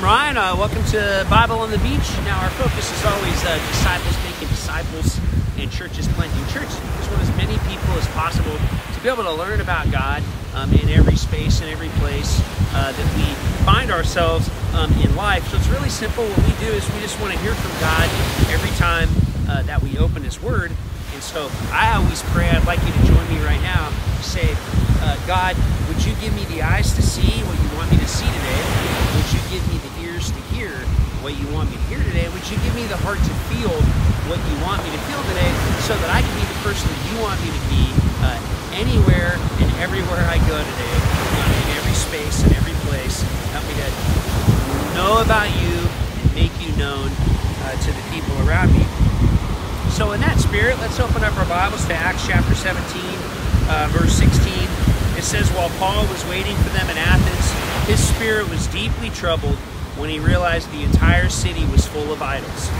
I'm Ryan. Uh, welcome to Bible on the Beach. Now, our focus is always uh, disciples making disciples and churches planting churches. We just want as many people as possible to be able to learn about God um, in every space and every place uh, that we find ourselves um, in life. So it's really simple. What we do is we just want to hear from God every time uh, that we open His Word. And so I always pray, I'd like you to join me right now, say, uh, God, would you give me the eyes to see what you want me to see today? Would you give me the ears to hear what you want me to hear today? Would you give me the heart to feel what you want me to feel today so that I can be the person that you want me to be uh, anywhere and everywhere I go today, uh, in every space and every place? Help me to know about you and make you known uh, to the people around me. So, in that spirit, let's open up our Bibles to Acts chapter 17, uh, verse 16. It says, While Paul was waiting for them in Athens, his spirit was deeply troubled when he realized the entire city was full of idols.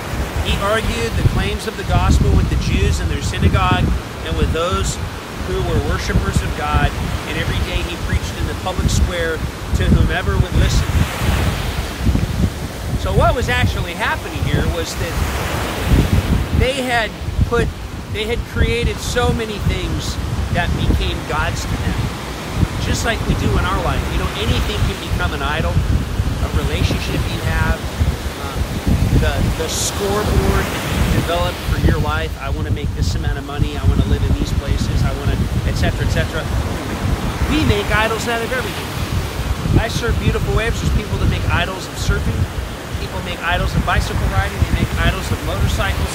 He argued the claims of the gospel with the Jews in their synagogue and with those who were worshippers of God, and every day he preached in the public square to whomever would listen. So, what was actually happening here was that they had put, they had created so many things that became gods to them. Just like we do in our life. You know, anything can become an idol. A relationship you have, um, the, the scoreboard develop for your life. I want to make this amount of money. I want to live in these places. I want to, etc., etc. We make idols out of everything. I surf beautiful waves. There's people that make idols of surfing. People make idols of bicycle riding. They make idols of motorcycles.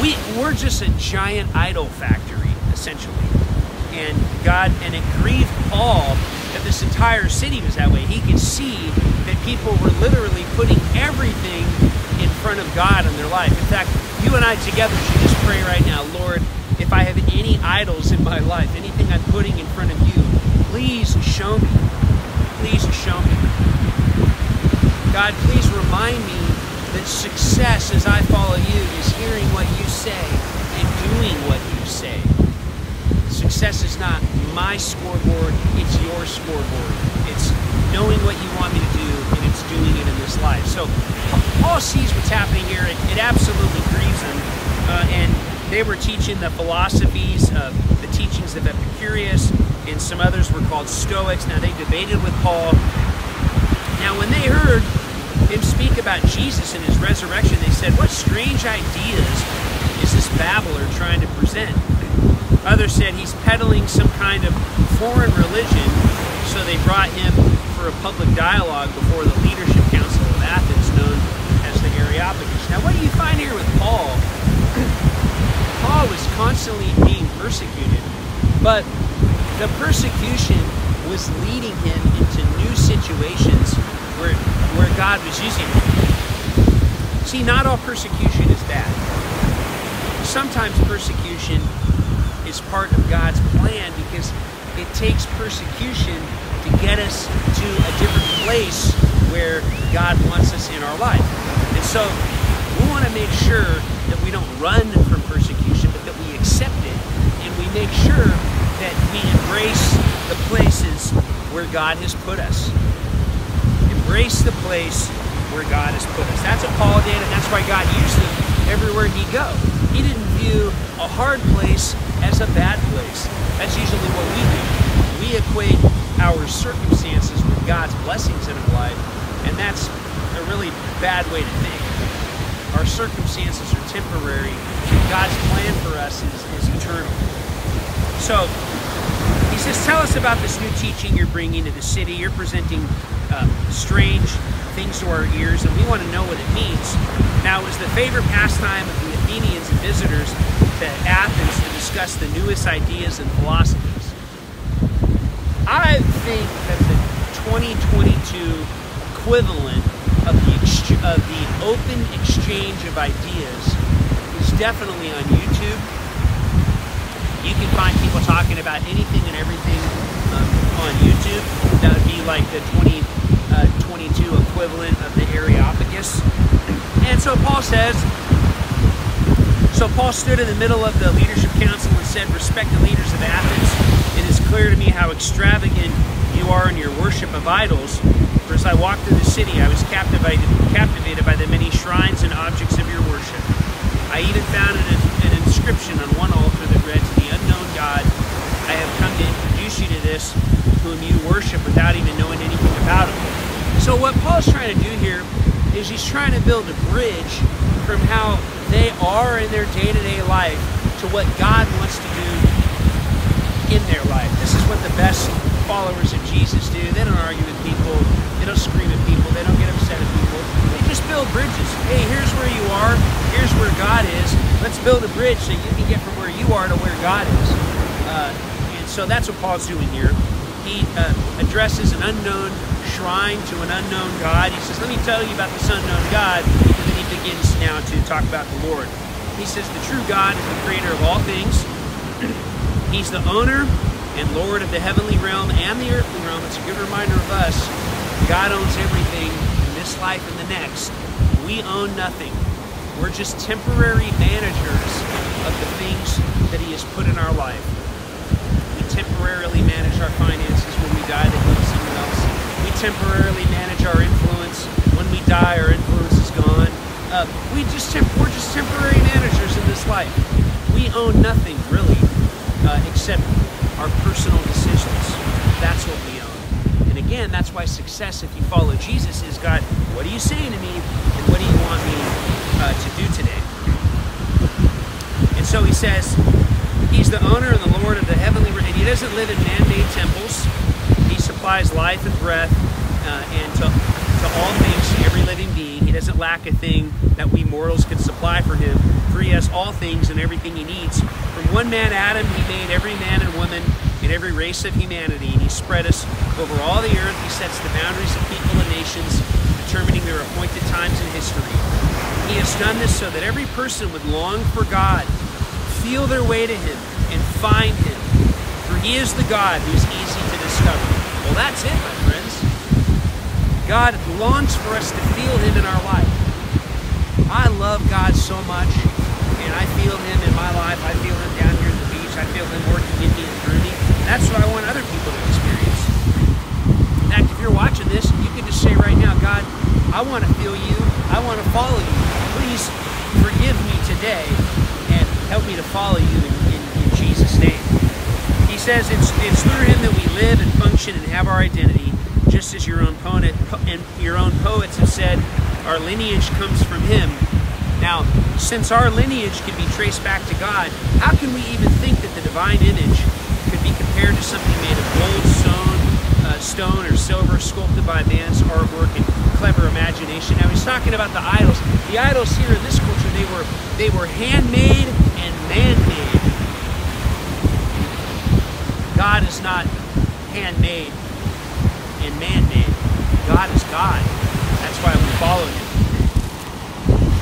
We, we're just a giant idol factory, essentially and God, and it grieved Paul that this entire city was that way. He could see that people were literally putting everything in front of God in their life. In fact, you and I together should just pray right now, Lord, if I have any idols in my life, anything I'm putting in front of you, please show me. Please show me. God, please remind me that success as I follow you is hearing what you say and doing what you say. Success is not my scoreboard, it's your scoreboard. It's knowing what you want me to do and it's doing it in this life. So Paul sees what's happening here. It, it absolutely grieves him. Uh, and they were teaching the philosophies, of the teachings of Epicurus, and some others were called Stoics. Now they debated with Paul. Now when they heard him speak about Jesus and his resurrection, they said, What strange ideas is this babbler trying to present? Others said he's peddling some kind of foreign religion, so they brought him for a public dialogue before the leadership council of Athens, known as the Areopagus. Now, what do you find here with Paul? Paul was constantly being persecuted, but the persecution was leading him into new situations where, where God was using him. See, not all persecution is bad. Sometimes persecution is part of God's plan because it takes persecution to get us to a different place where God wants us in our life. And so we want to make sure that we don't run from persecution, but that we accept it and we make sure that we embrace the places where God has put us. Embrace the place where God has put us. That's what Paul did, and that's why God used him everywhere he go. He didn't view a hard place as a bad place. That's usually what we do. We equate our circumstances with God's blessings in our life, and that's a really bad way to think. Our circumstances are temporary, and God's plan for us is, is eternal. So, he says, Tell us about this new teaching you're bringing to the city. You're presenting uh, strange things to our ears, and we want to know what it means. Now, it was the favorite pastime of the Athenians and visitors to Athens to discuss the newest ideas and philosophies. I think that the 2022 equivalent of the, of the open exchange of ideas is definitely on YouTube. You can find people talking about anything and everything um, on YouTube. That would be like the 2022 uh, equivalent of the Areopagus. And so Paul says, so Paul stood in the middle of the leadership council and said, respect the leaders of Athens, it is clear to me how extravagant you are in your worship of idols. For As I walked through the city, I was captivated, captivated by the many shrines and objects of your worship. I even found an, an inscription on one altar that read, To the unknown God, I have come to introduce you to this whom you worship without even knowing anything about him. So what Paul's trying to do here is he's trying to build a bridge from how they are in their day-to-day life to what God wants to do in their life. This is what the best followers of Jesus do. They don't argue with people. They don't scream at people. They don't get upset at people. They just build bridges. Hey, here's where you are. Here's where God is. Let's build a bridge so you can get from where you are to where God is. Uh, and so that's what Paul's doing here. He uh, addresses an unknown shrine to an unknown God. He says, let me tell you about this unknown God. And then he begins now to talk about the Lord. He says, the true God is the creator of all things. He's the owner and Lord of the heavenly realm and the earthly realm. It's a good reminder of us. God owns everything in this life and the next. We own nothing. We're just temporary managers of the things that He has put in our life. Temporarily manage our finances. When we die, they go someone else. We temporarily manage our influence. When we die, our influence is gone. Uh, we just we're just temporary managers in this life. We own nothing really, uh, except our personal decisions. That's what we own. And again, that's why success, if you follow Jesus, is God, what are you saying to me? And what do you want me uh, to do today? And so he says, He's the owner and the Lord of the heavenly, and He doesn't live in man made temples. He supplies life and breath uh, and to, to all things, every living being. He doesn't lack a thing that we mortals could supply for Him, for He has all things and everything He needs. From one man, Adam, He made every man and woman in every race of humanity, and He spread us over all the earth. He sets the boundaries of people and nations, determining their appointed times in history. He has done this so that every person would long for God, feel their way to Him, and find Him. For He is the God who is easy to discover. Well, that's it, my friends. God longs for us to feel Him in our life. I love God so much, and I feel Him in my life. I feel Him down here at the beach. I feel Him working in me and through me. That's what I want other people to experience. In fact, if you're watching this, you can just say right now, God, I want to feel you. I want to follow you. Please forgive me today and help me to follow you in, in, in Jesus' name. He says it's, it's through him that we live and function and have our identity, just as your own poet and your own poets have said, our lineage comes from him. Now, since our lineage can be traced back to God, how can we even think that the divine image could be compared to something made of gold, stone, uh, stone or silver, sculpted by man's artwork and clever imagination? Now he's talking about the idols. The idols here in this culture, they were they were handmade and man-made. God is not handmade and man-made. God is God. That's why we follow him.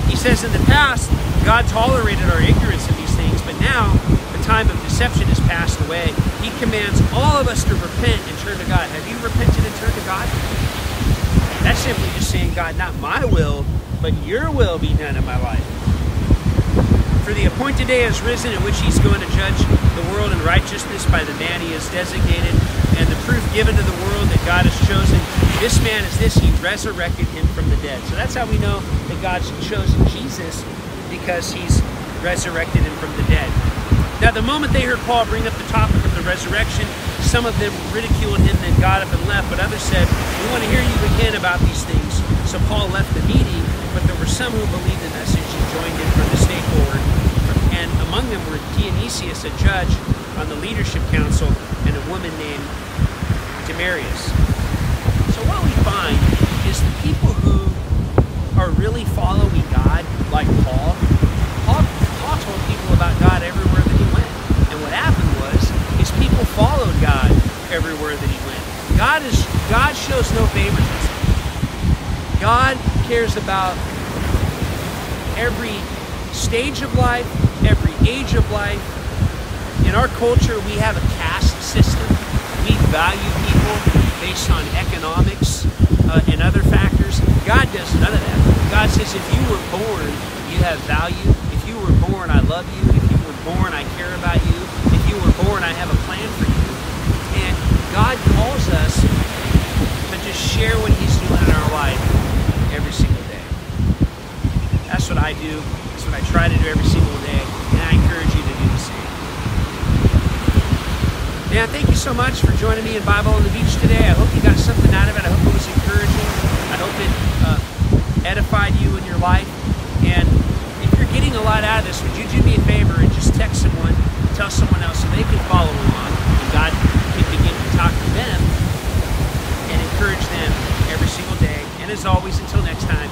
He says in the past, God tolerated our ignorance of these things, but now the time of deception has passed away. He commands all of us to repent and turn to God. Have you repented and turned to God? That's simply just saying, God, not my will, but your will be done in my life. For the appointed day has risen in which he's going to judge the world in righteousness by the man he has designated, and the proof given to the world that God has chosen. This man is this, he resurrected him from the dead. So that's how we know that God's chosen Jesus, because he's resurrected him from the dead. Now, the moment they heard Paul bring up the topic of the resurrection, some of them ridiculed him, then got up and left, but others said, We want to hear you again about these things. So Paul left the meeting, but there were some who believed the message and joined in from this day forward. Were Dionysius, a judge on the leadership council, and a woman named Damaris. So what we find is the people who are really following God, like Paul, Paul, Paul told people about God everywhere that he went. And what happened was, his people followed God everywhere that he went. God is God shows no favoritism. God cares about every stage of life, every age of life. In our culture, we have a caste system. We value people based on economics uh, and other factors. God does none of that. God says, if you were born, you have value. If you were born, I love you. If you were born, I care about you. If you were born, I have a plan for you. And God calls us to just share what He's doing in our life every single day. That's what I do. That's what I try to do every single day, and I encourage you to do the same. Man, thank you so much for joining me in Bible on the Beach today. I hope you got something out of it. I hope it was encouraging. I hope it uh, edified you in your life. And if you're getting a lot out of this, would you do me a favor and just text someone, tell someone else so they can follow along, and God can begin to talk to them and encourage them every single day. And as always, until next time,